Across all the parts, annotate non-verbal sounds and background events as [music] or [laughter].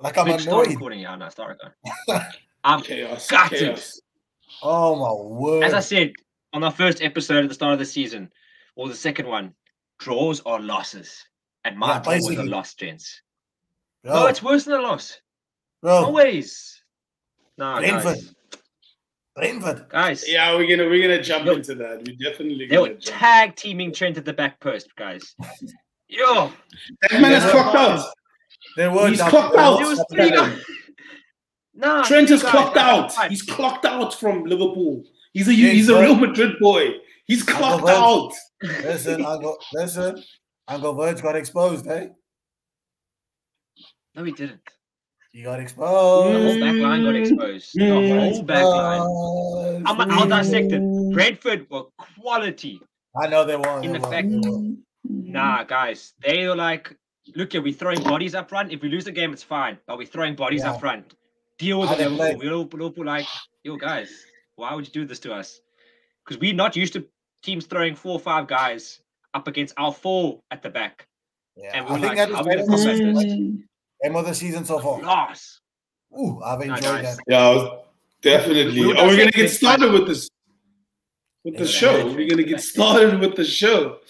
Like I'm Mitch, start annoyed. recording. Yeah, no, start recording. [laughs] I'm Chaos. gutted. Chaos. Oh my word. As I said on our first episode at the start of the season, or the second one, draws are losses. And my Yeah, draw was a basically. loss, gents. bro, No, it's worse than a loss. bro, Always. No, Brentford. guys. Brentford. guys Yeah, we're gonna we're gonna jump Yo. into that. We definitely they were tag teaming Trent at the back post, guys. Yo, That man is Yeah. clocked out. They were He's clocked they out. it were was up three there. guys. Nah, Trent three is clocked out. He's clocked out from Liverpool. He's a Yeah, he's a. Real Madrid boy. He's clocked bro. out. Listen, Uncle, listen, Uncle Verge got exposed, eh? No, he didn't. He got The exposed. whole back line got exposed. The Mm. whole back line. I'm, I'll dissect it. Brentford were quality. I know they were. In they the won, fact- Nah, guys, they were like, look here, we're throwing bodies up front. If we lose the game, it's fine, but we're throwing bodies Yeah. up front. Deal with How it, they Liverpool. We're all, Liverpool like, yo, guys, why would you do this to us? Because we're not used to teams throwing four or five guys up against our four at the back. Yeah, And we're think like, that how is we better gonna than the this? Mm. game of the season so far. Loss. Ooh, I've enjoyed nice. that. Yeah, definitely. We'll Are we gonna get started with this? With the show. We're gonna get started with the show.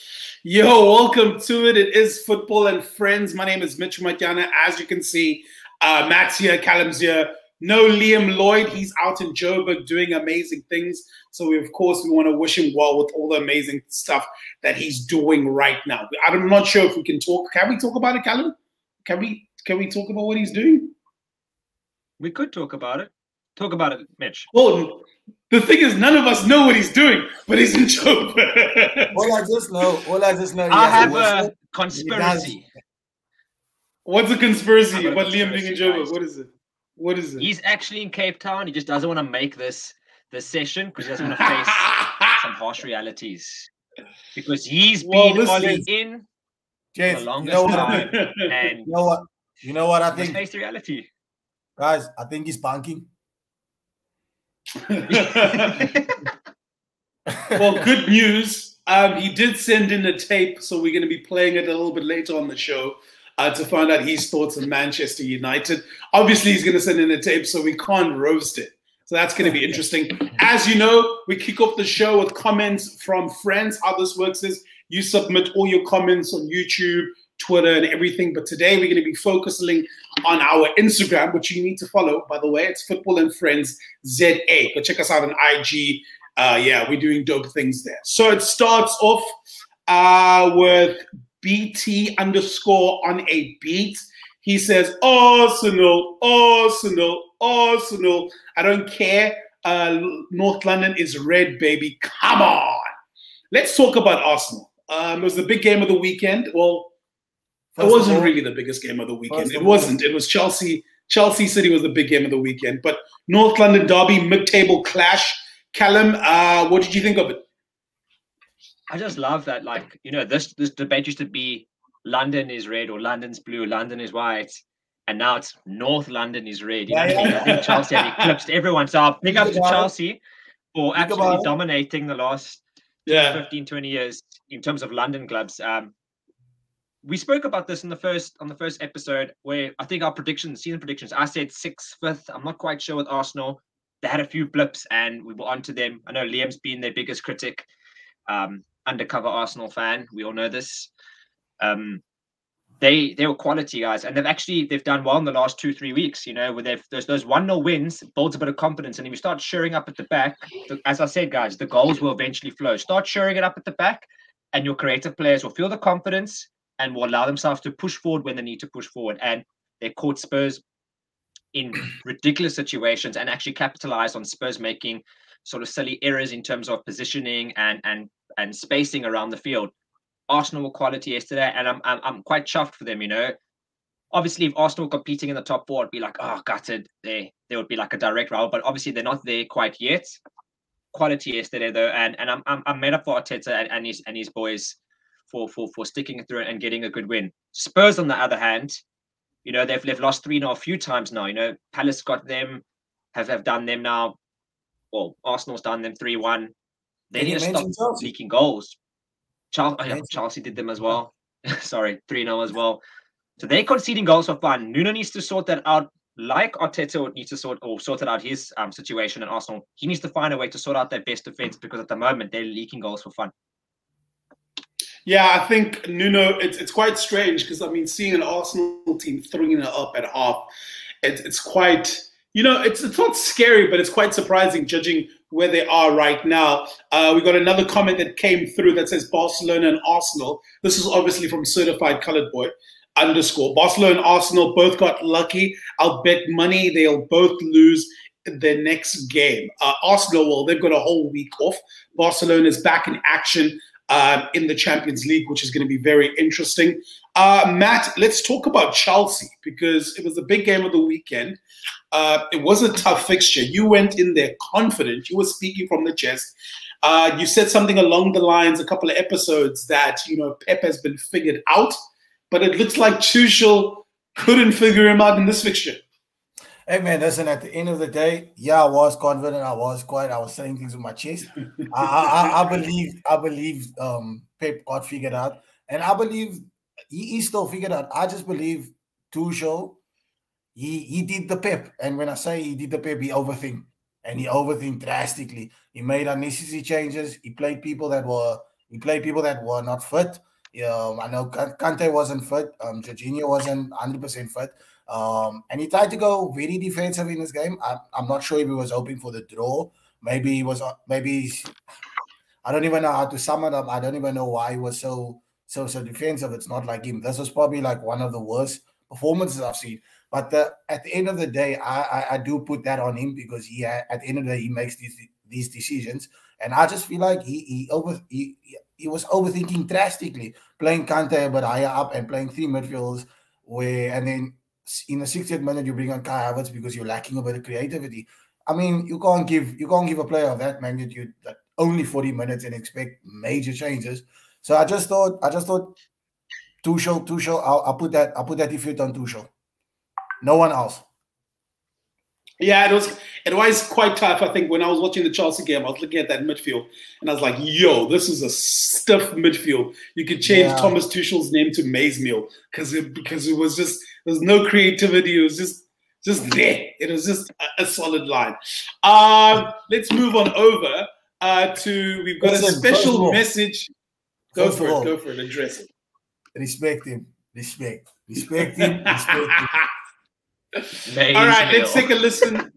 Yo, welcome to it. It is football and friends. My name is Mitch Matiana. As you can see, uh, Matt's here, Callum's here. No Liam Lloyd. He's out in Joburg doing amazing things. So we, of course, we want to wish him well with all the amazing stuff that he's doing right now. I'm not sure if we can talk. Can we talk about it, Callum? Can we? Can we talk about what he's doing? We could talk about it. Talk about it, Mitch. Well, the thing is, none of us know what he's doing, but he's in Joburg. [laughs] All I just know, all I just know, I have whistle. a conspiracy. What's a conspiracy a about Liam being in conspiracy, Joburg? What is it? What is it? He's actually in Cape Town. He just doesn't want to make this this session because he doesn't want to face [laughs] some harsh realities. Because he's Well, been listen- Ollie in James, the you longest know time. and You know what? You know what I think, face the reality. guys. I think he's bunking. Well, good news. Um, he did send in a tape, so we're going to be playing it a little bit later on the show uh, to find out his thoughts on Manchester United. Obviously, he's going to send in a tape, so we can't roast it. So that's going to be interesting. As you know, we kick off the show with comments from friends. How this works is you submit all your comments on YouTube, Twitter, and everything. But today we're going to be focusing on our Instagram, which you need to follow, by the way. It's Football and Friends ZA. Go check us out on IG. Uh, yeah, we're doing dope things there. So it starts off uh, with BT underscore on a beat. He says, Arsenal, Arsenal, Arsenal. I don't care. Uh, North London is red, baby. Come on. Let's talk about Arsenal. Um, it was the big game of the weekend. Well, it wasn't really the biggest game of the weekend. It wasn't. It was Chelsea. Chelsea City was the big game of the weekend. But North London Derby, mid-table clash. Callum, uh, what did you think of it? I just love that, like, you know, this this debate used to be London is red or London's blue, London is white. And now it's North London is red. You know Yeah, what I yeah. I [laughs] think Chelsea have eclipsed everyone. So I'll big up to. Chelsea for Think absolutely dominating the last Yeah. 15 20 years in terms of london clubs um we spoke about this in the first on the first episode where i think our predictions season predictions i said sixth fifth. I'm not quite sure with arsenal. They had a few blips and we were on to them. I know liam's been their biggest critic um undercover arsenal fan. We all know this. Um they they were quality guys and they've actually they've done well in the last two three weeks you know where they've there's those one nil wins builds a bit of confidence and if you start shoring up at the back. The- as i said guys the goals will eventually flow. Start shoring it up at the back and your creative players will feel the confidence and will allow themselves to push forward when they need to push forward and they caught spurs in [clears throat] ridiculous situations and actually capitalized on spurs making sort of silly errors in terms of positioning and and and spacing around the field Arsenal were quality yesterday, and I'm, I'm I'm quite chuffed for them. You know, obviously, if Arsenal were competing in the top four, it'd be like, oh, gutted. They they would be like a direct rival, but obviously they're not there quite yet. Quality yesterday though, and and I'm I'm, I'm made up for Arteta and, and his and his boys for for for sticking it through and getting a good win. Spurs, on the other hand, you know they've they've lost three now a few times now. You know, Palace got them, have have done them now. Well, Arsenal's done them three one. They need to stop Chelsea? leaking goals. Chelsea, oh yeah, Chelsea did them as well. [laughs] Sorry, 3 0 as well. So they're conceding goals for fun. Nuno needs to sort that out. Like Arteta needs to sort or sorted out his um, situation at Arsenal. He needs to find a way to sort out their best defense because at the moment they're leaking goals for fun. Yeah, I think Nuno. It's it's quite strange because I mean, seeing an Arsenal team throwing it up at half, it, it's quite. You know, it's it's not scary, but it's quite surprising judging where they are right now. Uh, we got another comment that came through that says Barcelona and Arsenal. This is obviously from Certified Colored Boy underscore. Barcelona and Arsenal both got lucky. I'll bet money they'll both lose their next game. Uh, Arsenal, well, they've got a whole week off. Barcelona is back in action uh, in the Champions League, which is going to be very interesting. Uh, Matt, let's talk about Chelsea because it was the big game of the weekend. Uh, it was a tough fixture. You went in there confident. You were speaking from the chest. Uh, you said something along the lines a couple of episodes that you know Pep has been figured out, but it looks like Tuchel couldn't figure him out in this fixture. Hey man, listen. At the end of the day, yeah, I was confident. I was quiet. I was saying things with my chest. I, I, I believe. I believe um, Pep got figured out, and I believe he, he still figured out. I just believe Tuchel. He he did the Pep, and when I say he did the Pep, he overthink, and he overthink drastically. He made unnecessary changes. He played people that were he played people that were not fit. Um, I know Kante wasn't fit. Um, Jorginho wasn't hundred percent fit. Um, and he tried to go very defensive in this game. I, am not sure if he was hoping for the draw. Maybe he was. Maybe I don't even know how to sum it up. I don't even know why he was so so so defensive. It's not like him. This was probably like one of the worst performances I've seen. But the, at the end of the day, I, I, I do put that on him because he at the end of the day he makes these these decisions, and I just feel like he he over he he was overthinking drastically, playing Kante but higher up and playing three midfielders where and then in the 60th minute you bring on Kai Havertz because you're lacking a bit of creativity. I mean, you can't give you can't give a player of that magnitude like only 40 minutes and expect major changes. So I just thought I just thought Tuchel, Tuchel, I'll, I'll put that I'll put that defeat on Tuchel. No one else. Yeah, it was it was quite tough. I think when I was watching the Chelsea game, I was looking at that midfield and I was like, "Yo, this is a stiff midfield." You could change yeah. Thomas Tuchel's name to Maize Meal because it because it was just there's no creativity. It was just just there. It was just a, a solid line. Um, let's move on over uh, to we've got Listen, a special message. Go for it. All, go for it. Address it. Respect him. Respect. Respect him. Respect him. All right, let's take a listen.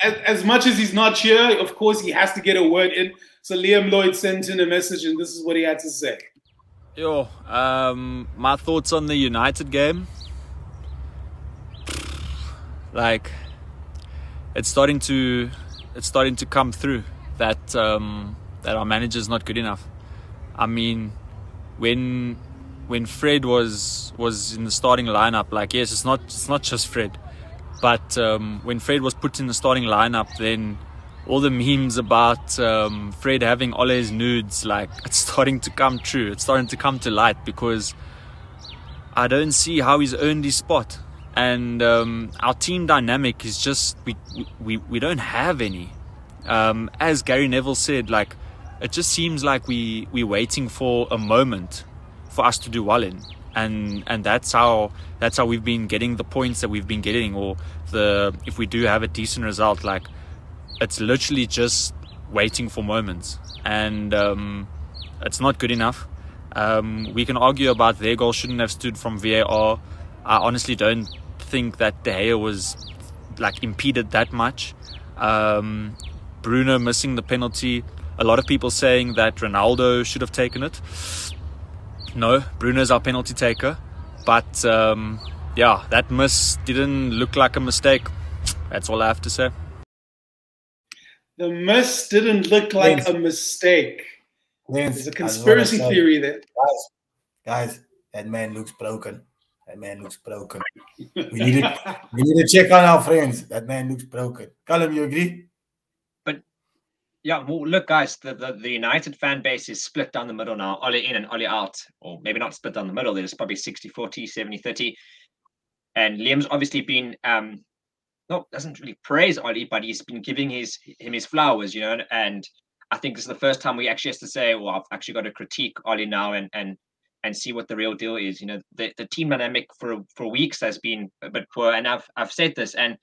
As, as, much as he's not here, of course, he has to get a word in. So Liam Lloyd sent in a message, and this is what he had to say. Yo, um, my thoughts on the United game. Like, it's starting to, it's starting to come through that um, that our manager's not good enough. I mean, when when Fred was was in the starting lineup, like yes, it's not it's not just Fred but um, when Fred was put in the starting lineup, then all the memes about um, Fred having Ole's nudes, like it's starting to come true. It's starting to come to light because I don't see how he's earned his spot. And um, our team dynamic is just we we, we don't have any. Um, as Gary Neville said, like it just seems like we we're waiting for a moment for us to do well in and and that's how that's how we've been getting the points that we've been getting or the if we do have a decent result like it's literally just waiting for moments. And um, it's not good enough. Um, we can argue about their goal shouldn't have stood from VAR I honestly don't think that De Gea was like impeded that much. Um, Bruno missing the penalty. A lot of people saying that Ronaldo should have taken it no, Bruno's our penalty taker. But um, yeah, that miss didn't look like a mistake. That's all I have to say. The miss didn't look like yes. a mistake. Yes. There's a conspiracy theory there. Guys, guys, that man looks broken. That man looks broken. we need to we need to check on our friends. That man looks broken. Callum, you agree? Yeah, well, look, guys, the, the, the, United fan base is split down the middle now. Ole in and Ole out, or maybe not split down the middle. There's probably 60 40, 70 30. And Liam's obviously been, um, no, doesn't really praise Ole, but he's been giving his him his flowers, you know. And I think this is the first time we actually have to say, well, I've actually got to critique Ole now and and and see what the real deal is. You know, the, the team dynamic for for weeks has been a bit poor, and I've I've said this, and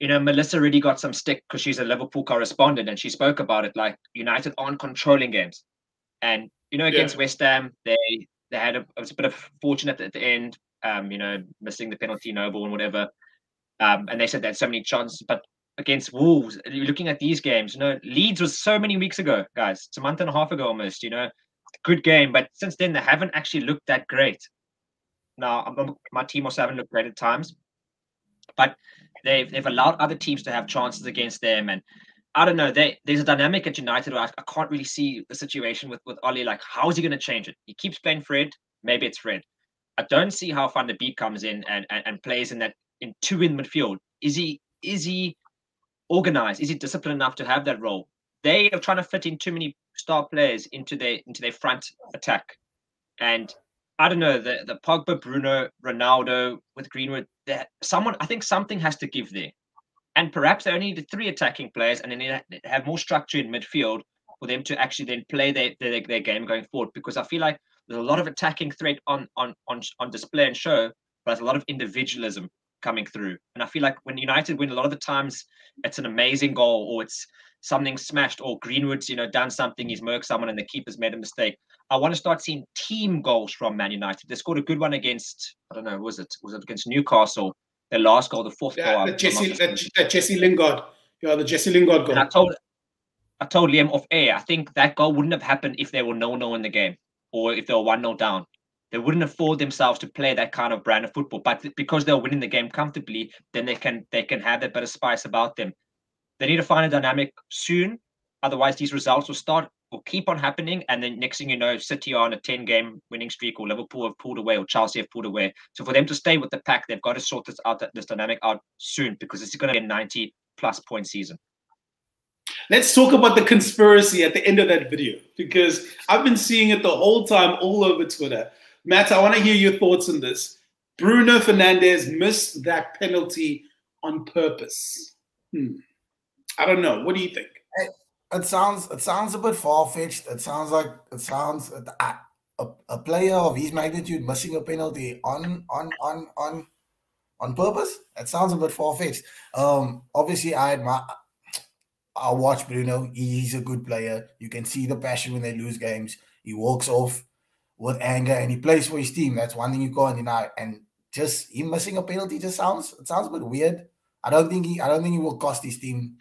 you know, Melissa really got some stick because she's a Liverpool correspondent, and she spoke about it. Like United aren't controlling games, and you know, against yeah. West Ham, they they had a, it was a bit of fortunate at the end. Um, you know, missing the penalty, noble and whatever. Um, and they said they had so many chances, but against Wolves, looking at these games. You know, Leeds was so many weeks ago, guys. It's a month and a half ago almost. You know, good game, but since then they haven't actually looked that great. Now, I'm, my team also haven't looked great at times, but they've they've allowed other teams to have chances against them, and I don't know. They, there's a dynamic at United where I, I can't really see the situation with with Ole. Like, how is he going to change it? He keeps playing Fred. Maybe it's Fred. I don't see how Van der Beek comes in and, and, and plays in that in two in midfield. Is he is he organized? Is he disciplined enough to have that role? They are trying to fit in too many star players into their into their front attack, and I don't know the the Pogba, Bruno, Ronaldo with Greenwood. That someone I think something has to give there, and perhaps they only need three attacking players, and then they have more structure in midfield for them to actually then play their, their their game going forward. Because I feel like there's a lot of attacking threat on on on on display and show, but there's a lot of individualism coming through. And I feel like when United win, a lot of the times it's an amazing goal or it's something smashed or Greenwood's, you know, done something, he's murked someone and the keeper's made a mistake. I want to start seeing team goals from Man United. They scored a good one against, I don't know, was it? Was it against Newcastle? Their last goal, the fourth yeah, goal. The Jesse, the, Jesse Lingard. Yeah, the Jesse Lingard goal. And I told I told Liam off air, I think that goal wouldn't have happened if there were no no in the game or if they were 1 0 down. They wouldn't afford themselves to play that kind of brand of football. But because they're winning the game comfortably, then they can they can have that bit of spice about them. They need to find a dynamic soon. Otherwise, these results will start will keep on happening. And then next thing you know, City are on a 10 game winning streak, or Liverpool have pulled away, or Chelsea have pulled away. So for them to stay with the pack, they've got to sort this out, this dynamic out soon because it's going to be a 90 plus point season. Let's talk about the conspiracy at the end of that video because I've been seeing it the whole time all over Twitter. Matt, I want to hear your thoughts on this. Bruno Fernandes missed that penalty on purpose. Hmm. I don't know. What do you think? It sounds it sounds a bit far fetched. It sounds like it sounds a, a, a player of his magnitude missing a penalty on on on on on purpose. It sounds a bit far fetched. Um, obviously, I admire. I watch Bruno. He's a good player. You can see the passion when they lose games. He walks off with anger and he plays for his team. That's one thing you can't deny. And just him missing a penalty just sounds it sounds a bit weird. I don't think he I don't think he will cost his team.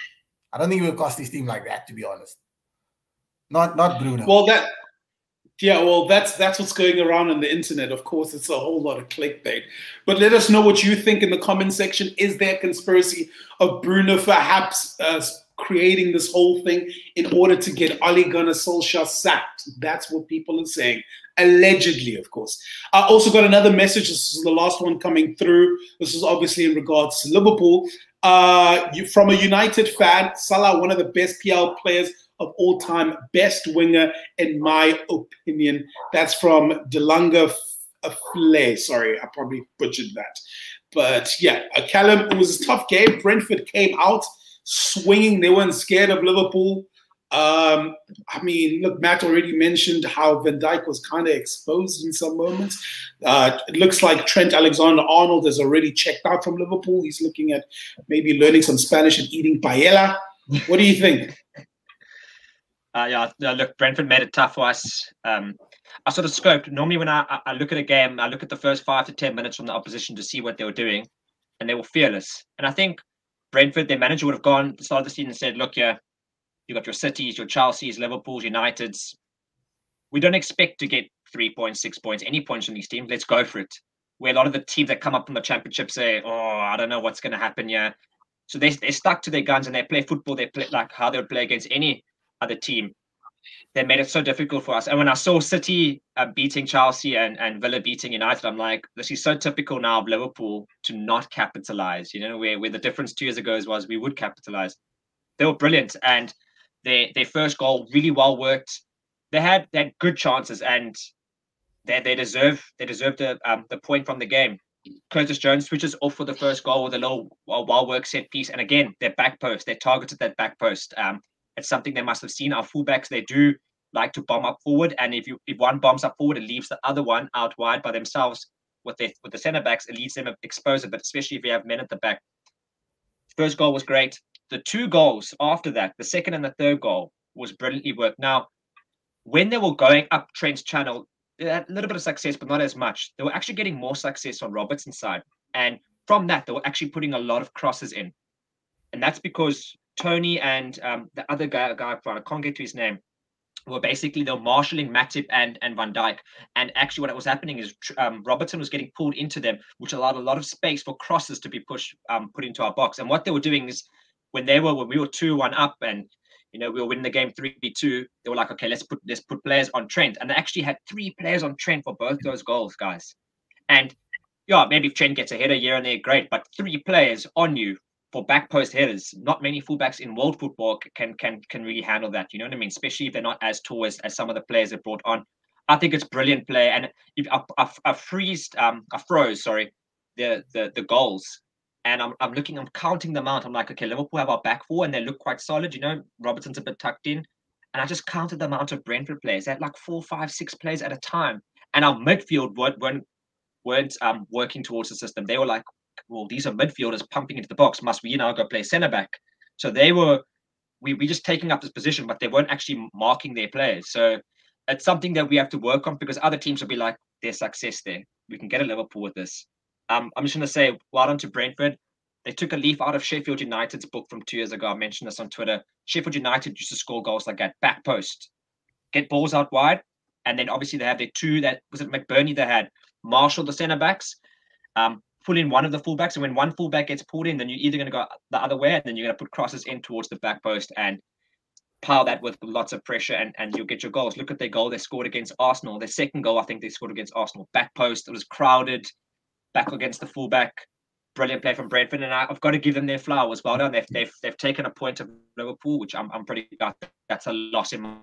I don't think he will cost his team like that, to be honest. Not not Bruno. Well that yeah, well, that's that's what's going around on the internet. Of course, it's a whole lot of clickbait. But let us know what you think in the comment section. Is there a conspiracy of Bruno perhaps uh, creating this whole thing in order to get Ole Gunnar Solskjaer sacked? That's what people are saying. Allegedly, of course. I also got another message. This is the last one coming through. This is obviously in regards to Liverpool. Uh, from a United fan, Salah, one of the best PL players of all time, best winger in my opinion. That's from Delunga Flay. Sorry, I probably butchered that. But yeah, a Callum, it was a tough game. Brentford came out swinging. They weren't scared of Liverpool. Um, I mean, look, Matt already mentioned how Van Dijk was kind of exposed in some moments. Uh, it looks like Trent Alexander Arnold has already checked out from Liverpool. He's looking at maybe learning some Spanish and eating paella. What do you think? [laughs] Uh, yeah, look, Brentford made it tough for us. Um, I sort of scoped. Normally, when I, I look at a game, I look at the first five to 10 minutes from the opposition to see what they were doing, and they were fearless. And I think Brentford, their manager would have gone of the season and said, look, yeah, you got your Cities, your Chelseas, Liverpools, Uniteds. We don't expect to get three points, six points, any points from these teams. Let's go for it. Where a lot of the teams that come up from the championship say, "Oh, I don't know what's going to happen here," so they they stuck to their guns and they play football. They play like how they would play against any other team. They made it so difficult for us. And when I saw City uh, beating Chelsea and, and Villa beating United, I'm like, this is so typical now of Liverpool to not capitalize. You know, where where the difference two years ago was we would capitalize. They were brilliant and their their first goal really well worked. They had they had good chances and they they deserve they deserve the um, the point from the game. Curtis Jones switches off for the first goal with a little well work set piece, and again their back post they targeted that back post. Um, it's something they must have seen. Our fullbacks they do like to bomb up forward, and if you if one bombs up forward, it leaves the other one out wide by themselves with their with the centre backs. It leaves them exposed, but especially if you have men at the back. First goal was great. The two goals after that, the second and the third goal, was brilliantly worked. Now, when they were going up Trent's channel, they had a little bit of success, but not as much. They were actually getting more success on Robertson's side, and from that, they were actually putting a lot of crosses in, and that's because Toney and um, the other guy, guy I can't get to his name, were basically they were marshalling Matip and and Van Dijk. And actually, what was happening is um, Robertson was getting pulled into them, which allowed a lot of space for crosses to be pushed um, put into our box. And what they were doing is when they were when we were two one up and you know we were winning the game three two, they were like, okay, let's put let's put players on Trent, and they actually had three players on Trent for both those goals, guys. And yeah, maybe if Trent gets a header here and there, great. But three players on you for back post headers, not many fullbacks in world football can can can really handle that. You know what I mean? Especially if they're not as tall as, as some of the players they brought on. I think it's brilliant play, and if I, I, I um, I froze, sorry, the the the goals, and I'm I'm looking, I'm counting them out. I'm like, okay, Liverpool have our back four, and they look quite solid. You know, Robertson's a bit tucked in, and I just counted the amount of Brentford players. They had like four, five, six players at a time, and our midfield weren't weren't, um working towards the system. They were like well, these are midfielders pumping into the box. Must we now go play centre back? So they were, we we just taking up this position, but they weren't actually marking their players. So it's something that we have to work on because other teams will be like, there's success there. We can get a Liverpool with this. Um, I'm just going to say, well done to Brentford. They took a leaf out of Sheffield United's book from two years ago. I mentioned this on Twitter. Sheffield United used to score goals like that, back post, get balls out wide, and then obviously they have their two that was it McBurnie they had Marshall the centre backs. Um, pull in one of the fullbacks. And when one fullback gets pulled in, then you're either going to go the other way, and then you're going to put crosses in towards the back post and pile that with lots of pressure, and, and you'll get your goals. Look at their goal they scored against Arsenal. Their second goal, I think they scored against Arsenal. Back post, it was crowded, back against the fullback. Brilliant play from Brentford, and I've got to give them their flowers. Well done. They've they've, they've taken a point of Liverpool, which I'm I'm pretty that's a loss in my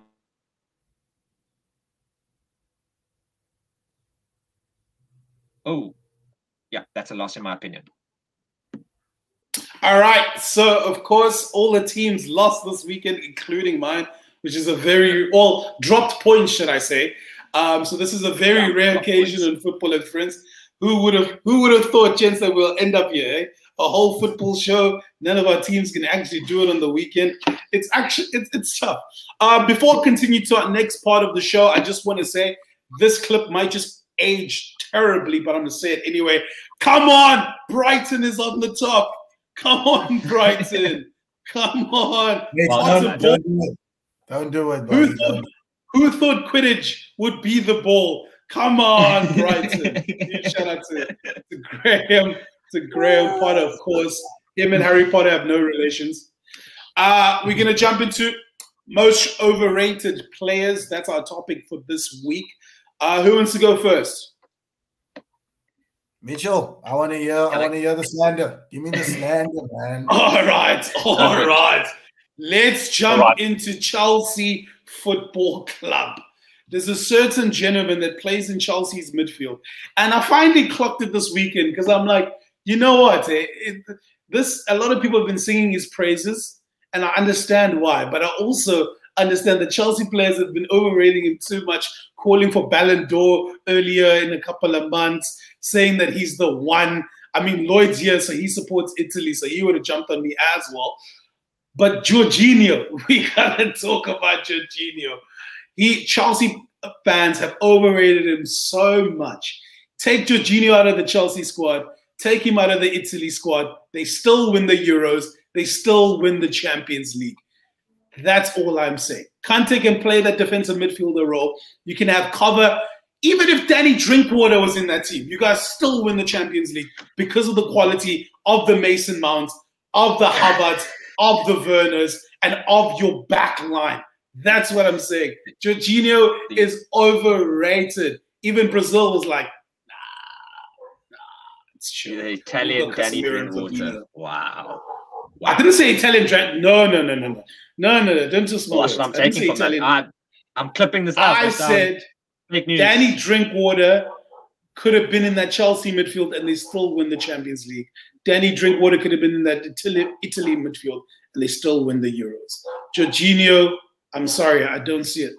Oh, yeah, that's a loss in my opinion. All right. So, of course, all the teams lost this weekend, including mine, which is a very, well, dropped points, should I say. Um, so, this is a very yeah, rare occasion points. in football and friends. Who would have who would have thought, Chance, that we'll end up here? Eh? A whole football show. None of our teams can actually do it on the weekend. It's actually it's, it's tough. Uh, before I continue to our next part of the show, I just want to say this clip might just age terribly, but I'm going to say it anyway. Come on, Brighton is on the top. Come on, [laughs] Brighton. Come on. Hey, don't, don't, do it. Don't do it. Who thought, who thought Quidditch would be the ball? Come on, Brighton. [laughs] Shout out to, to Graham, to Graham Potter, of course. Him and Harry Potter have no relations. Uh, we're going to jump into most overrated players. That's our topic for this week. Uh, who wants to go first? Mitchell, I want to hear. I want to hear the slander. Give me the [laughs] slander, man. All right, all right. Let's jump right. into Chelsea Football Club. There's a certain gentleman that plays in Chelsea's midfield, and I finally clocked it this weekend because I'm like, you know what? It, it, this a lot of people have been singing his praises, and I understand why. But I also understand that Chelsea players have been overrating him too much, calling for Ballon d'Or earlier in a couple of months saying that he's the one. I mean, Lloyd's here, so he supports Italy, so he would have jumped on me as well. But Jorginho, [laughs] we gotta talk about Jorginho. He Chelsea fans have overrated him so much. Take Jorginho out of the Chelsea squad, take him out of the Italy squad. They still win the Euros. They still win the Champions League. That's all I'm saying. Kante can play that defensive midfielder role. You can have cover even if Danny Drinkwater was in that team, you guys still win the Champions League because of the quality of the Mason Mounts, of the Havertz, of the Werners, and of your back line. That's what I'm saying. Jorginho is overrated. Even Brazil was like, nah, nah, it's true. The Italian Danny Drinkwater. Wow. wow. I didn't say Italian Drink. No, no, no, no, no. No, no, no. Don't just well, I'm taking from Italian. that. I, I'm clipping this out. I um, said Danny Drinkwater could have been in that Chelsea midfield and they still win the Champions League. Danny Drinkwater could have been in that Italy, Italy midfield and they still win the Euros. Jorginho, I'm sorry, I don't see it.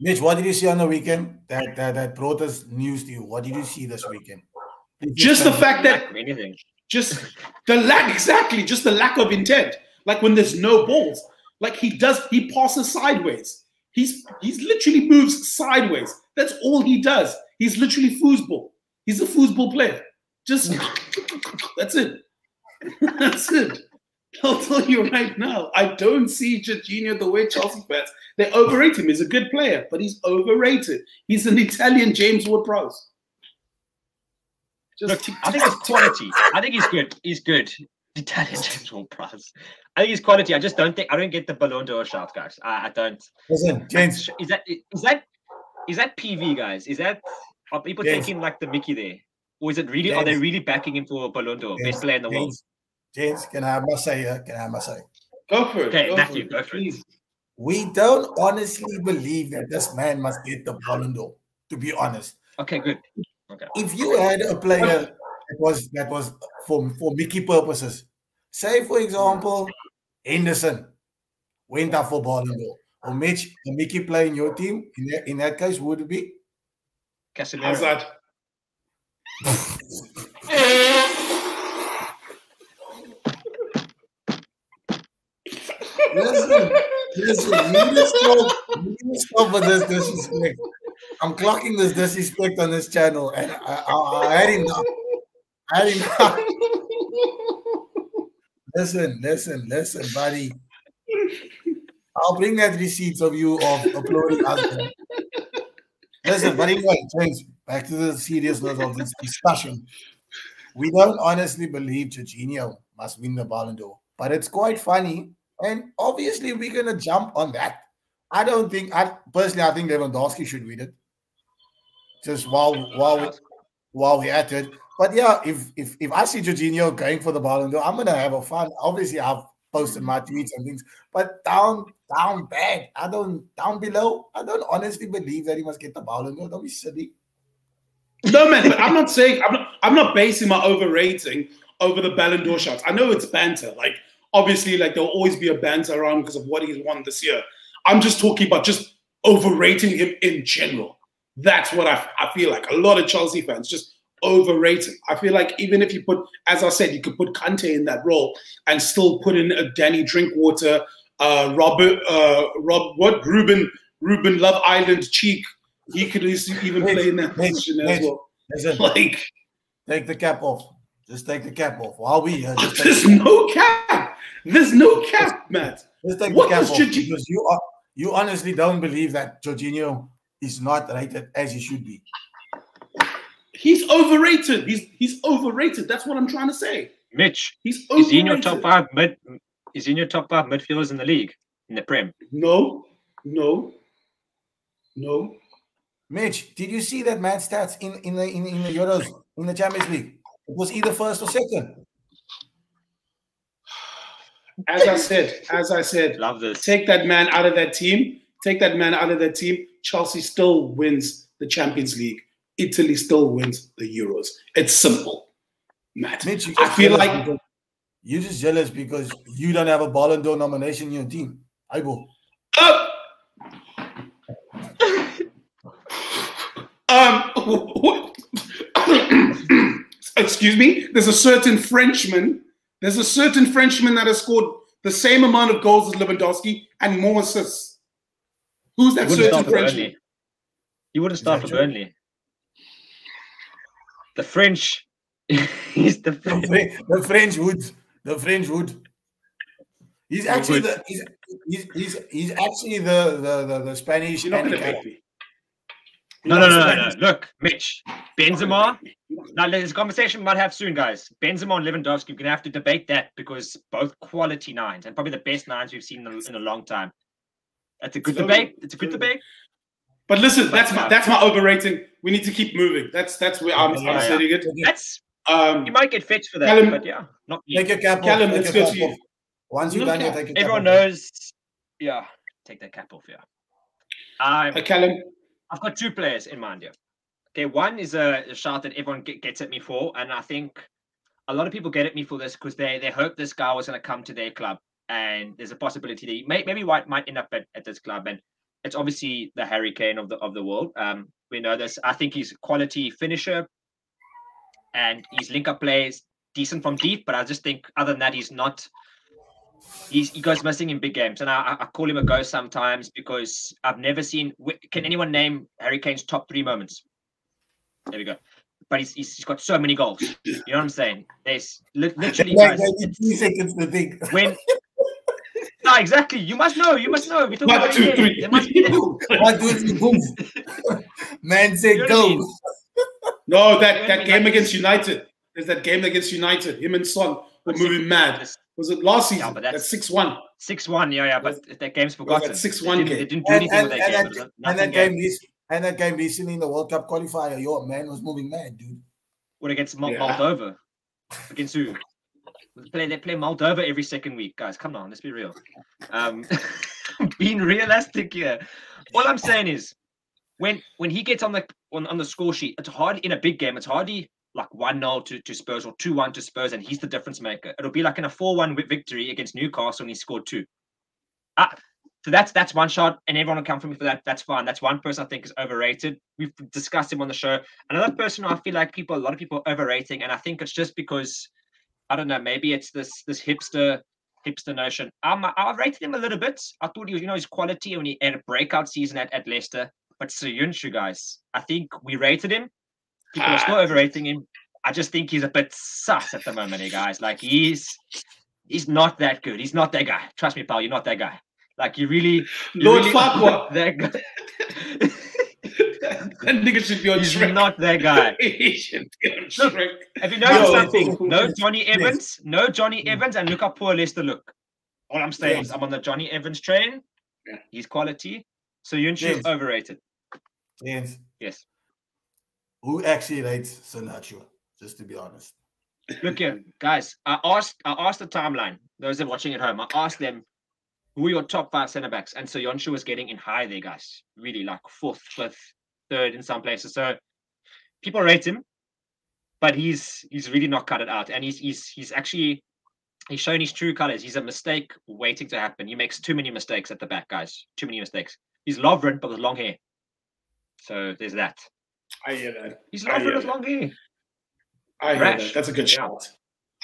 Mitch, what did you see on the weekend? That, that that brought us news to you? What did you see this weekend? Please Just the fact that anything. just the lack exactly just the lack of intent. Like when there's no balls like he does he passes sideways. He's he's literally moves sideways. That's all he does. He's literally foosball. He's a foosball player. Just [laughs] that's it. [laughs] That's it i'll tell you right now i don't see Jorginho the way chelsea fans they overrate him he's a good player but he's overrated he's an italian james ward-prowse Look, I think it's quality. I think he's good. He's good. Italian James Ward-Prowse. I think he's quality. I just don't think I don't get the Ballon d'Or shout, guys. I, I don't. Listen, James, Is that is that is that PV, guys? Is that are people James. taking like the Mickey there, or is it really? Are they really backing him for Ballon d'Or, James, best player in the world? James, James, can I have my say here? Can I have my say? go for it Okay, go Matthew, for go for it. please. We don't honestly believe that this man must get the Ballon d'Or, to be honest. Okay, good. Okay. if you had a player that was that was for for Mickey purposes, say for example, Henderson went up for Ballon d'Or, or Mitch, a Mickey player in your team, in that, in that case, would it be? Casemiro. Hazard. [laughs] Listen, you stop, with this disrespect. I'm clocking this disrespect on this channel, and I, I, I had enough. I had enough. Listen, listen, listen, buddy. I'll bring that receipts of you of uploading us. Listen, but anyway, James, back to the seriousness of this discussion. We don't honestly believe Jorginho must win the Ballon d'Or, but it's quite funny, and obviously we're gonna jump on that. I don't think, I personally, I think Lewandowski should win it. Just while while while we're at it, but yeah, if if if I see Jorginho going for the Ballon d'Or, I'm gonna have a fun. Obviously, I've posted my tweets and things, but down down bad. I don't down below. I don't honestly believe that he must get the Ballon d'Or. Don't be silly. No man, I'm not saying I'm not I'm not basing my overrating over the Ballon d'Or shots. I know it's banter. Like obviously, like there'll always be a banter around because of what he's won this year. I'm just talking about just overrating him in general. That's what I, I feel like. A lot of Chelsea fans just overrating. I feel like even if you put, as I said, you could put Kante in that role and still put in a Danny Drinkwater, uh, Robert, uh, Rob, what Ruben, Ruben Love Island cheek. He could even play in that position as well. Listen, [laughs] Like, take the cap off. Just take the cap off. While we here, just [laughs] there's no cap. There's no cap, Matt. just take what the cap off Jorginho- because you are you honestly don't believe that Jorginho is not rated as he should be. He's overrated. He's he's overrated. That's what I'm trying to say. Mitch, He's overrated. is he in your top five mid? Is he in your top five midfielders in the league in the Prem? No, no, no. Mitch, did you see that man stats in, in the in, in the Euros in the Champions League? It was either first or second. As I said, as I said, Love this. take that man out of that team. Take that man out of that team. Chelsea still wins the Champions League. Italy still wins the Euros. It's simple, Matt. Mitch, I feel like you're just jealous because you don't have a Ballon d'Or nomination in your team. Aibo. Oh! [laughs] um, [coughs] excuse me. There's a certain Frenchman. There's a certain Frenchman that has scored the same amount of goals as Lewandowski and more assists. Who's that He wouldn't start certain Frenchman? Burnley. He wouldn't start that for? Burnley. The French. [laughs] He's the The, French. The French would. The French would. He's actually the he's, he's, he's, he's actually the the, the, the Spanish You're not going to handicap. Make me. No, no, no, no, no. Look, Mitch. Benzema. Now, there's a conversation we might have soon, guys. Benzema and Lewandowski, we're going to have to debate that because both quality nines and probably the best nines we've seen in a, long time. That's a good Slowly, debate. It's a good slowly. debate. But listen, that's my uh, that's my overrating. We need to keep moving. That's that's where I'm, Yeah, I'm yeah. setting it. That's Um, you might get fetched for that, Callum- but yeah, not me. Take your cap off. Callum, take let's your go cap to you. off. Once you're done, you cap. take your cap Everyone off. knows. Yeah, take that cap off. Yeah. I uh, Callum, I've got two players in mind here. Okay, one is a, a shot that everyone get, gets at me for, and I think a lot of people get at me for this because they they hope this guy was going to come to their club, and there's a possibility that he may, maybe White might end up at, at this club. And it's obviously the hurricane of the of the world. Um, we know this. I think he's a quality finisher, and his link up plays decent from deep. But I just think other than that, he's not. He's, he goes missing in big games, and I, I call him a ghost sometimes because I've never seen. Can anyone name Harry Kane's top three moments? There we go. But he's, he's got so many goals. You know what I'm saying? There's literally Wait, guys, wait, two seconds to think. when. [laughs] No, exactly. You must know. You must know. We're talking One, about two, it. three. There must be. [laughs] One, two, three, boom. [laughs] Man said You know what go. No, that, that game against United. There's that game against United. Him and Son were moving six- mad. Was it last season? Yeah, but that's- that's six one. Six one, yeah, yeah, but that game's forgotten. that 6-1 They game? they didn't do And, anything and, with and, that game. that, was and that game. game, this, and that game recently in the World Cup qualifier, your man was moving mad, dude. What against Mo- Yeah. Moldova? Against who? They play, they play Moldova every second week, guys. Come on, let's be real. Um, [laughs] being realistic here. All I'm saying is, when when he gets on the on, on the score sheet, it's hard in a big game. It's hardly like one 0 to, to Spurs or two one to Spurs, and he's the difference maker. It'll be like in a four one victory against Newcastle, and he scored two. Ah, so that's that's one shot, and everyone will come for me for that. That's fine. That's one person I think is overrated. We've discussed him on the show. Another person I feel like people, a lot of people are overrating, and I think it's just because I don't know. Maybe it's this this hipster hipster notion. Um, I rated him a little bit. I thought he was, you know, his quality when he had a breakout season at, at Leicester. But Soyuncu, guys, I think we rated him. People are still overrating him. I just think he's a bit sus at the moment, eh, guys. Like he's he's not that good. He's not that guy. Trust me, pal. You're not that guy. Like you really, you Lord really Farquaad. [laughs] that guy. [laughs] That nigga should be on he's Shrek. not that guy. [laughs] he should be on Look, Have you noticed Yo, something? No. Jonny Evans, no Jonny Evans, and look how poor Leicester look. All I'm saying is I'm on the Jonny Evans train. Yeah. He's quality. Soyuncu Yes. is overrated. James, Yes. Who actually rates Sinacho? Just to be honest. Look here, guys. I asked I asked the timeline. Those that are watching at home, I asked them who your top five centre backs, and so Yonshu was getting in high there, guys. Really like fourth, fifth, third in some places. So people rate him, but he's he's really not cut it out, and he's he's he's actually he's shown his true colors. He's a mistake waiting to happen. He makes too many mistakes at the back, guys. Too many mistakes. He's Lovren, but with long hair. So there's that. I hear that. He's I hear Lovren long hair. I hear Rash. that. That's a good Yeah. shot.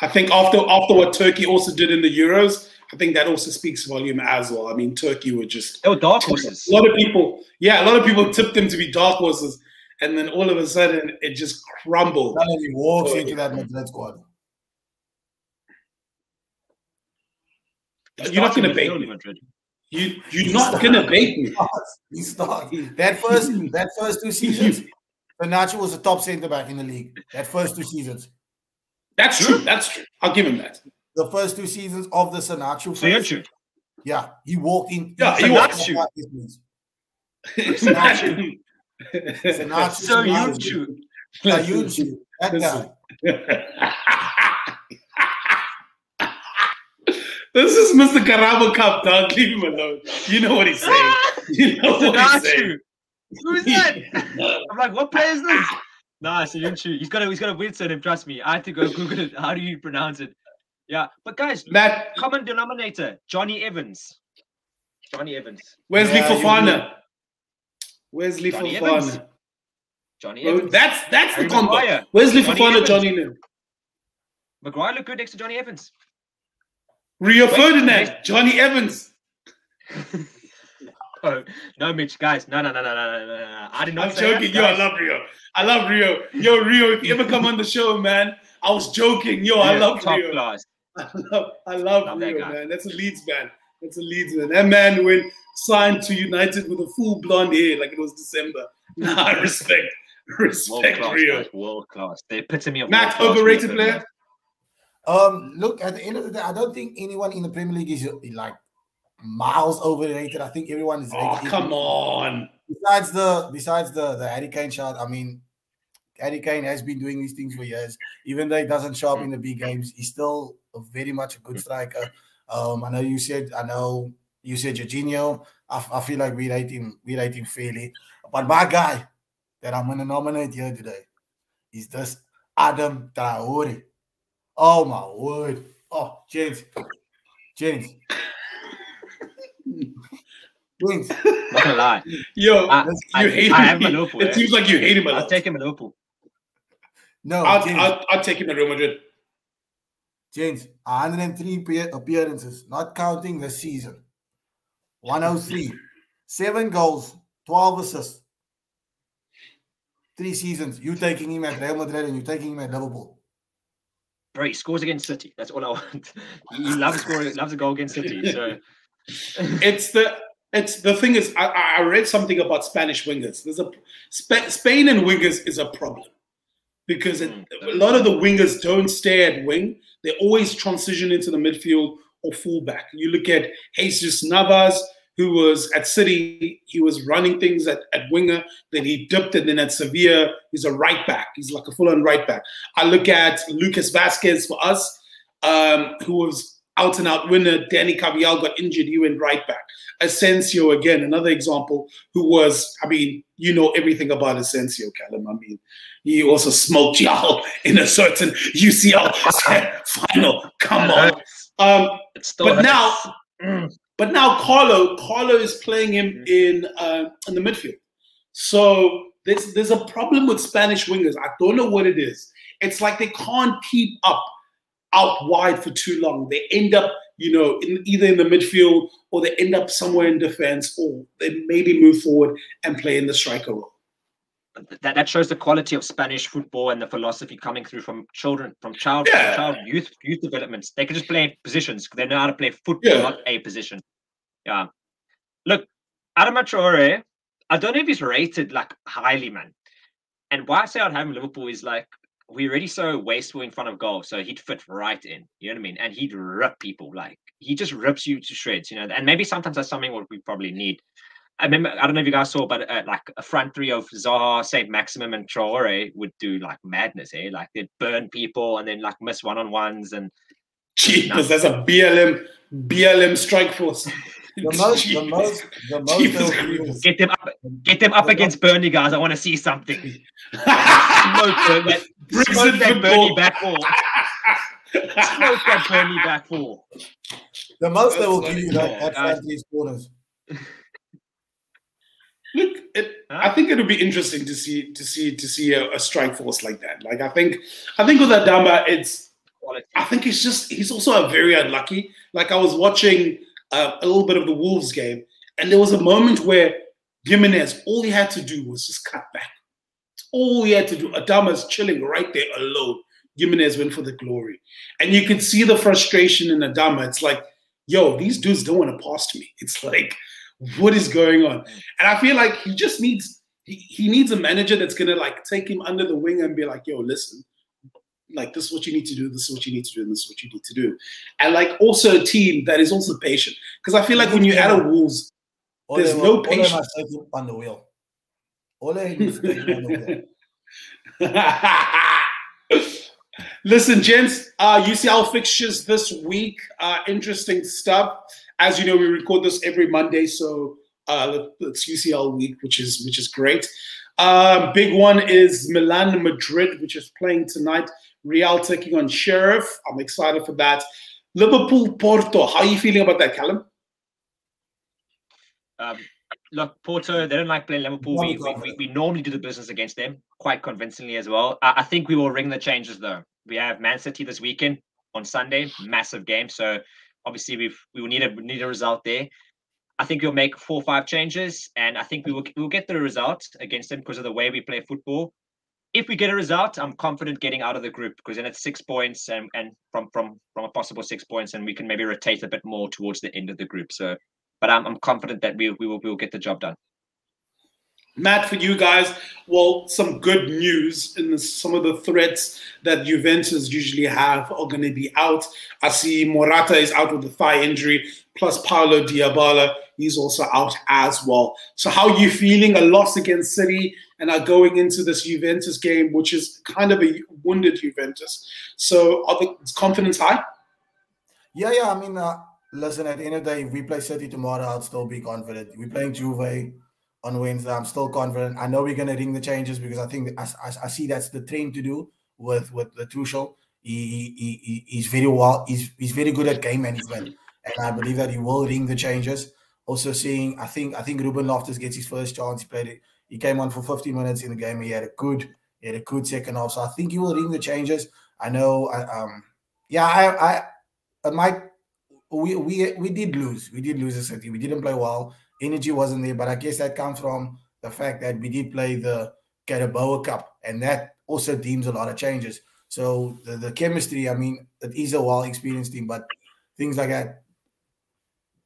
I think after after what Turkey also did in the Euros, I think that also speaks volume as well. I mean, Turkey were just They were dark horses. a lot of people, yeah, a lot of people tipped them to be dark horses, and then all of a sudden it just crumbled. Suddenly walks into that Madrid squad. You're not gonna bait me. Madrid. You you're not gonna bait me. [laughs] He started that first that first two seasons. [laughs] Sinacho was the top centre back in the league. That first two seasons. That's true. That's true. I'll give him that. The first two seasons of the Sinacho So phase. Yunchu. Yeah, he walked in. Yeah, he Sinacho. walked. Sinacho. Sinacho. So Sinacho. Yunchu. Sinacho. That guy. [laughs] this is Mr. Carabao Cup, dog. Leave him alone. You know what he's saying. You know what he's saying. Sinachu. Who is that? [laughs] I'm like, what player is this? [laughs] Nah, so Yunchu. He's got a he's got a weird surname. Trust me. I had to go [laughs] Google it. How do you pronounce it? Yeah, but guys, Matt, common denominator: Jonny Evans. Jonny Evans. where's Lee Yeah, you Fofana? Where's Lee Jonny Evans. Fofana? Johnny Well, Evans. that's that's the combo. Maguire. Where's Lee Johnny Fofana, Evans. Johnny Nim? Maguire looked good next to Jonny Evans. Rio Wait, Ferdinand. Jonny Evans. Oh, no, Mitch, guys, no, no, no, no, no, no, no. I did not. I'm joking, that, yo. I love Rio. I love Rio. Yo, Rio, if you ever come on the show, man, I was joking, yo. Yeah, I love top Rio. Class. [laughs] I love, I love, love Rio, that man. That's a Leeds man. That's a Leeds man. That man went signed to United with a full blonde hair, like it was December. [laughs] Nah, [laughs] respect, respect, world Rio. Class, world class. The epitome of Matt overrated player. Um, look, at the end of the day, I don't think anyone in the Premier League is like miles overrated. I think everyone is. Oh, rated come on. Besides the besides the the Harry Kane shot, I mean, Harry Kane has been doing these things for years. Even though he doesn't show up in the big games, he's still very much a good striker. Um, I know you said, I know you said Jorginho. I, I feel like we rate him, we rate him fairly. But my guy that I'm gonna nominate here today is this Adam Traore. Oh my word! Oh, James, James, James, [laughs] Not gonna lie. Yo, I, you I, hate I him. have him at Liverpool. It eh? seems like you hate him a I'll lot. take him at Liverpool. no, I'll, James, I'll, I'll take him at Real Madrid. James, 103 appearances, not counting the season. 103, seven goals, 12 assists. Three seasons. You taking him at Real Madrid and you taking him at Liverpool. Bro, he scores against City. That's all I want. He [laughs] he loves scoring, loves a goal against City. So It's the it's the thing is I, I read something about Spanish wingers. There's a Spa- Spain and wingers is a problem because it, Mm. a lot of the wingers don't stay at wing. They always transition into the midfield or fullback. You look at Jesus Navas, who was at City, he was running things at, at winger. Then he dipped it. Then at Sevilla, he's a right back. He's like a full-on right back. I look at Lucas Vázquez for us, um, who was out and out winner. Dani Carvajal got injured. He went right back. Asensio again, another example, who was, I mean, you know everything about Asensio, Callum. I mean, he also smoked [laughs] y'all in a certain UCL [laughs] final. Come on. Um, but now, Mm. but now Carlo, Carlo is playing him in uh, in the midfield. So there's there's a problem with Spanish wingers. I don't know what it is. It's like they can't keep up out wide for too long. They end up, you know, in, either in the midfield or they end up somewhere in defense, or they maybe move forward and play in the striker role. that, that shows the quality of Spanish football and the philosophy coming through from children, from child, Yeah. child youth, youth developments. They can just play positions. They know how to play football, Yeah. not a position. Yeah. Look, Adama Traore, I don't know if he's rated like highly, man. And why I say I'd have him in Liverpool is like we're already so wasteful in front of goal, so he'd fit right in. You know what I mean? And he'd rip people like he just rips you to shreds. You know, and maybe sometimes that's something what we probably need. I remember, I don't know if you guys saw, but uh, like a front three of Zaha, Saint-Maximin, and Traore would do like madness, eh? Like they'd burn people and then like miss one on ones. And Jeepers, that's a BLM BLM strike force. [laughs] The most, the most, the most Jeepers they'll do Creepers. is- get them up, get them up The against Burnley, guys. I want to see something. [laughs] Smoke Brexit that, smoke that Burnley back four. Smoke that Burnley back four. the most they will give you funny. that, that Guys. front three corners. Look, it, Huh? I think it would be interesting to see to see to see a, a strike force like that. Like I think I think with Adama, it's Quality. I think it's just he's also a very unlucky. Like I was watching uh, a little bit of the Wolves game, and there was a moment where Jimenez, all he had to do was just cut back. All he had to do. Adama's chilling right there alone. Jimenez went for the glory, and you could see the frustration in Adama. It's like, yo, these dudes don't want to pass to me. It's like, what is going on? And I feel like he just needs he, he needs a manager that's gonna like take him under the wing and be like, yo, listen, like this is what you need to do, this is what you need to do, and this is what you need to do. And like also a team that is also patient. Because I feel like when you add a Wolves, There's no will- all they patience. on the wheel. All they to take him on the. [laughs] Listen, gents, uh, UCL fixtures this week. Uh, interesting stuff. As you know, we record this every Monday, so uh, it's UCL week, which is which is great. Uh, big one is Milan Madrid, which is playing tonight. Real taking on Sheriff. I'm excited for that. Liverpool Porto. How are you feeling about that, Callum? Um, look, Porto, they don't like playing Liverpool. We, we, we, normally do the business against them quite convincingly as well. I, I think we will ring the changes though. We have Man City this weekend on Sunday, massive game. So obviously we've we will need a need a result there. I think we'll make four or five changes, and I think we will we will get the result against them because of the way we play football. If we get a result, I'm confident getting out of the group because then it's six points and, and from from from a possible six points, and we can maybe rotate a bit more towards the end of the group. So but I'm, I'm confident that we, we will we will get the job done. Matt, for you guys, well, some good news in the, some of the threats that Juventus usually have are going to be out. I see Morata is out with a thigh injury, plus Paulo Dybala, he's also out as well. So, how are you feeling? A loss against City and are going into this Juventus game, which is kind of a wounded Juventus. So, are the confidence high? Yeah, yeah. I mean, uh, listen, at the end of the day, if we play City tomorrow, I'll still be confident. We're playing Juve on Wednesday. I'm still confident. I know we're going to ring the changes because I think I, I, I see that's the trend to do with with the Tuchel. He, he, he he's very well. He's he's very good at game management, and I believe that he will ring the changes. also seeing, I think, I think Ruben Loftus gets his first chance. He played it. He came on for 50 minutes in the game. He had a good, he had a good second half. So I think he will ring the changes. I know. I, um, yeah, I, I, I might. We we we did lose. We did lose the city. We didn't play well. Energy wasn't there, but I guess that comes from the fact that we did play the Carabao Cup, and that also deems a lot of changes. So the, the chemistry, I mean, it is a well experienced team, but things like that,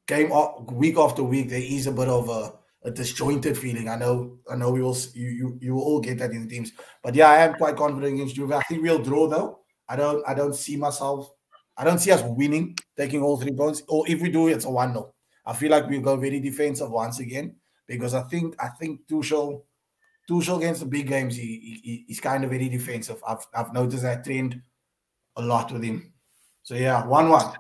game week after week, there is a bit of a, a disjointed feeling. I know, I know, we will you, you you will all get that in the teams, but yeah, I am quite confident against Juve. I think we'll draw though. I don't, I don't see myself, I don't see us winning, taking all three points, or if we do, it's a one 0 I feel like we'll go very defensive once again because I think I think Tuchel Tuchel against the big games, he, he he's kind of very defensive. I've I've noticed that trend a lot with him. So yeah, one one.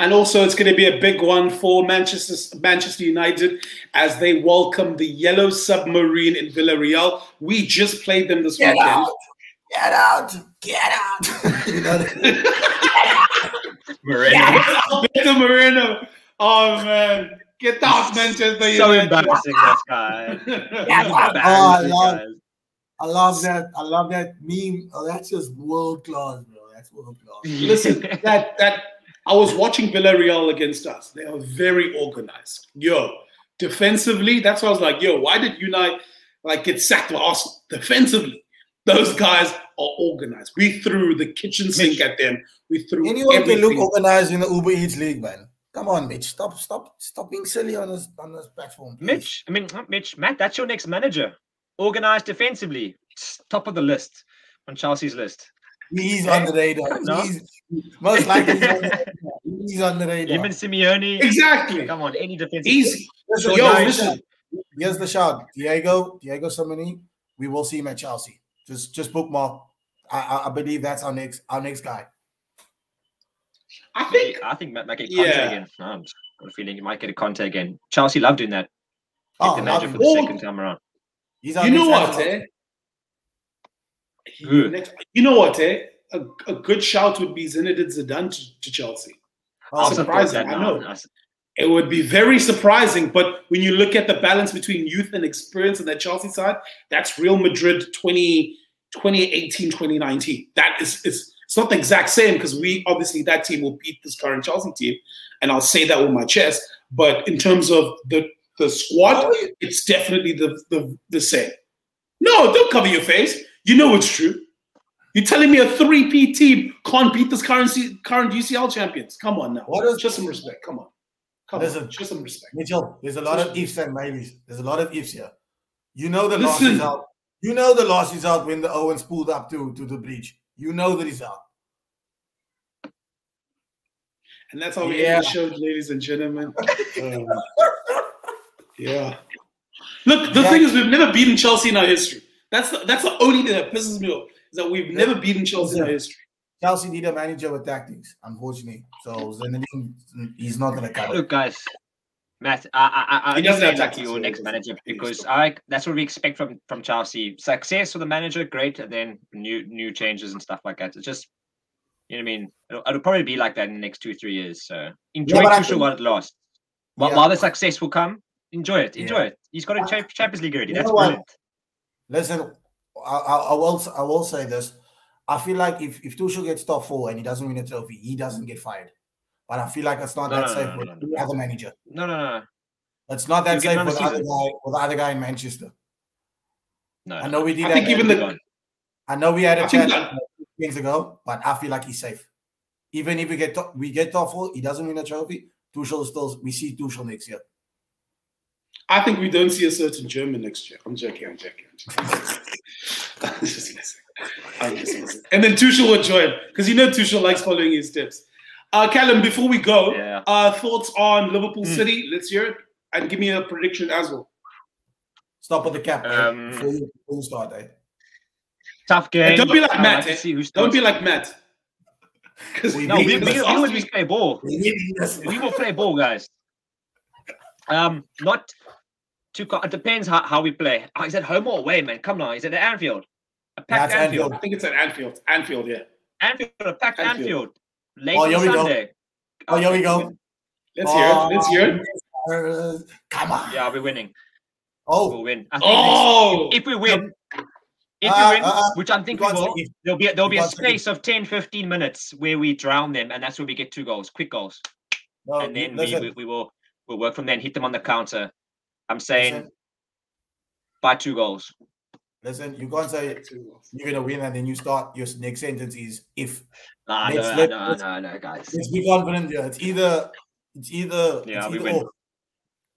And also, it's going to be a big one for Manchester Manchester United as they welcome the Yellow Submarine in Villarreal. We just played them this Get weekend. Out. Get out! Get out! [laughs] you know, [laughs] Moreno. Alberto [laughs] Moreno. Oh man, get out, Manchester United. So embarrassing, this guy. [laughs] Oh, I love, I love that. I love that meme. Oh, that's just world class, bro. That's world class. [laughs] Listen, that that I was watching Villarreal against us. They are very organized. Yo, defensively, that's why I was like, yo, why did United like get sacked by Arsenal? Defensively, those guys are organized. We threw the kitchen sink at them. We threw Anyone can look organized in the Uber Eats league, man. Come on, Mitch. Stop, stop, stop being silly on this on this platform. please. Mitch, I mean, not Mitch, Matt, that's your next manager. Organized defensively, It's top of the list on Chelsea's list. He's on the radar. No. He's most likely he's on [laughs] the radar. He's on the radar. Even Simeone. Exactly. Come on, any defense. Easy. Listen, Yo, listen. Here's the shout. Diego, Diego Simeone, we will see him at Chelsea. Just just bookmark. I, I, I believe that's our next our next guy. I think I think Matt might get Conte Yeah. again. No, I'm got a feeling he might get a Conte again. Chelsea love doing that. Get Oh, the love manager for the second time around. He's our you know what, manager. eh? Who? Next- You know what, eh? A, a good shout would be Zinedine Zidane to, to Chelsea. Oh, I'll support surprising, I know. I s- It would be very surprising, but when you look at the balance between youth and experience on that Chelsea side, that's Real Madrid 20, 2018, 2019. That is, is it's not the exact same because we obviously that team will beat this current Chelsea team, and I'll say that with my chest. But in terms of the the squad, it's definitely the, the the same. No, don't cover your face. You know it's true. You're telling me a three-P team can't beat this current current UCL champions? Come on now. What is- Show some respect. Come on. Come Listen. on. Show some respect. Mitchell, there's a lot of ifs and maybes. There's a lot of ifs here. You know the loss Listen. is out. You know the loss is out when the Owens pulled up to, to the breach. You know the result. And that's how we Yeah. end the show, ladies and gentlemen. Um, [laughs] yeah. Look, the Yeah. thing is, we've never beaten Chelsea in our history. That's the, that's the only thing that pisses me off is that we've never beaten Chelsea in our history. Chelsea need a manager with tactics, unfortunately. So Zinedine, he's not going to cut it. Look, guys, Matt, I I I He doesn't understand have like tactics, your next manager because. I that's what we expect from from Chelsea. Success for the manager, great, and then new new changes and stuff like that. It's just you know what I mean. It'll, it'll probably be like that in the next two three years. So enjoy but I Tuchel think- while it lasts. While, Yeah. while the success will come, enjoy it. Enjoy Yeah. it. He's got a uh, cha- Champions League already. You That's know what? brilliant. Listen, I, I, I will I will say this. I feel like if, if Tuchel gets top four and he doesn't win a trophy, he doesn't get fired. But I feel like it's not No, that no, safe no, with the other manager. No, no, no, It's not that safe with the other guy with the other guy in Manchester. no. I know we did that. I think even the- I know we had a I chat things ago, but I feel like he's safe. Even if we get top, we get top four, he doesn't win a trophy. Tuchel still we see Tuchel next year. I think we don't see a certain German next year. I'm joking. I'm joking. I'm joking. [laughs] I'm just messing. I'm just messing. And then Tuchel will join because you know Tuchel likes following his steps. Uh, Callum, before we go, Yeah. uh, thoughts on Liverpool Hmm. City? Let's hear it and give me a prediction as well. Stop at the cap Um, before, you, before start. Eh? Tough game. And don't be like I Matt, like eh? see Don't be like Matt. Because We No, we, we, beat we always play ball. We we will play ball, guys. Um, not too. It depends how, how we play. Oh, is it home or away, man? Come on, is it at Anfield? A packed That's Anfield. I think it's at Anfield. Anfield, yeah. Anfield, a packed Anfield. Anfield. Late Oh, here we go. Sunday. Oh, here we go. Let's hear it. Let's hear it. Spurs. Come on. Yeah, we're winning. Oh, We'll win. I think Oh, if, if we win, if Uh, we win, uh, which I think you we can't say will, there'll be there'll be a can't say if. space of 10, 15 minutes where we drown them, and that's where we get two goals, quick goals, no, and then we, we, we will we'll work from there and hit them on the counter. I'm saying listen, by two goals. Listen, you can't say you're gonna win and then you start your next sentence is if. Nah, Let's- no, let- no, no, no, guys. Let's be confident here. It's either it's either Yeah, it's we either win. or.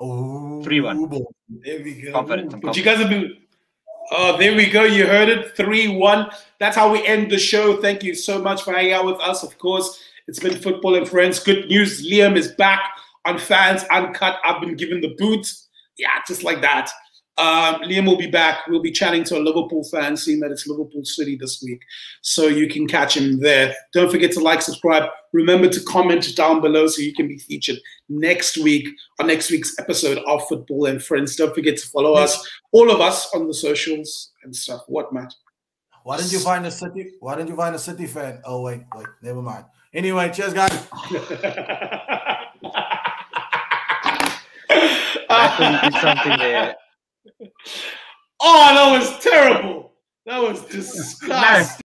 Oh, 3-1. boy. There we go. Confident. I'm But you guys have been. Oh, there we go. You heard it. 3 1. That's how we end the show. Thank you so much for hanging out with us. Of course, it's been football and friends. Good news. Liam is back on Fans Uncut. I've been given the boot. Yeah, just like that. Um, Liam will be back. We'll be chatting to a Liverpool fan, seeing that it's Liverpool City this week. So you can catch him there. Don't forget to like, subscribe. Remember to comment down below so you can be featured next week on next week's episode of Football and Friends. Don't forget to follow us, all of us, on the socials and stuff. What, Matt? Why didn't you find a city? Why didn't you find a city fan? Oh wait, wait, never mind. Anyway, cheers, guys. I thought you did something there. Oh, that was terrible. That was disgusting.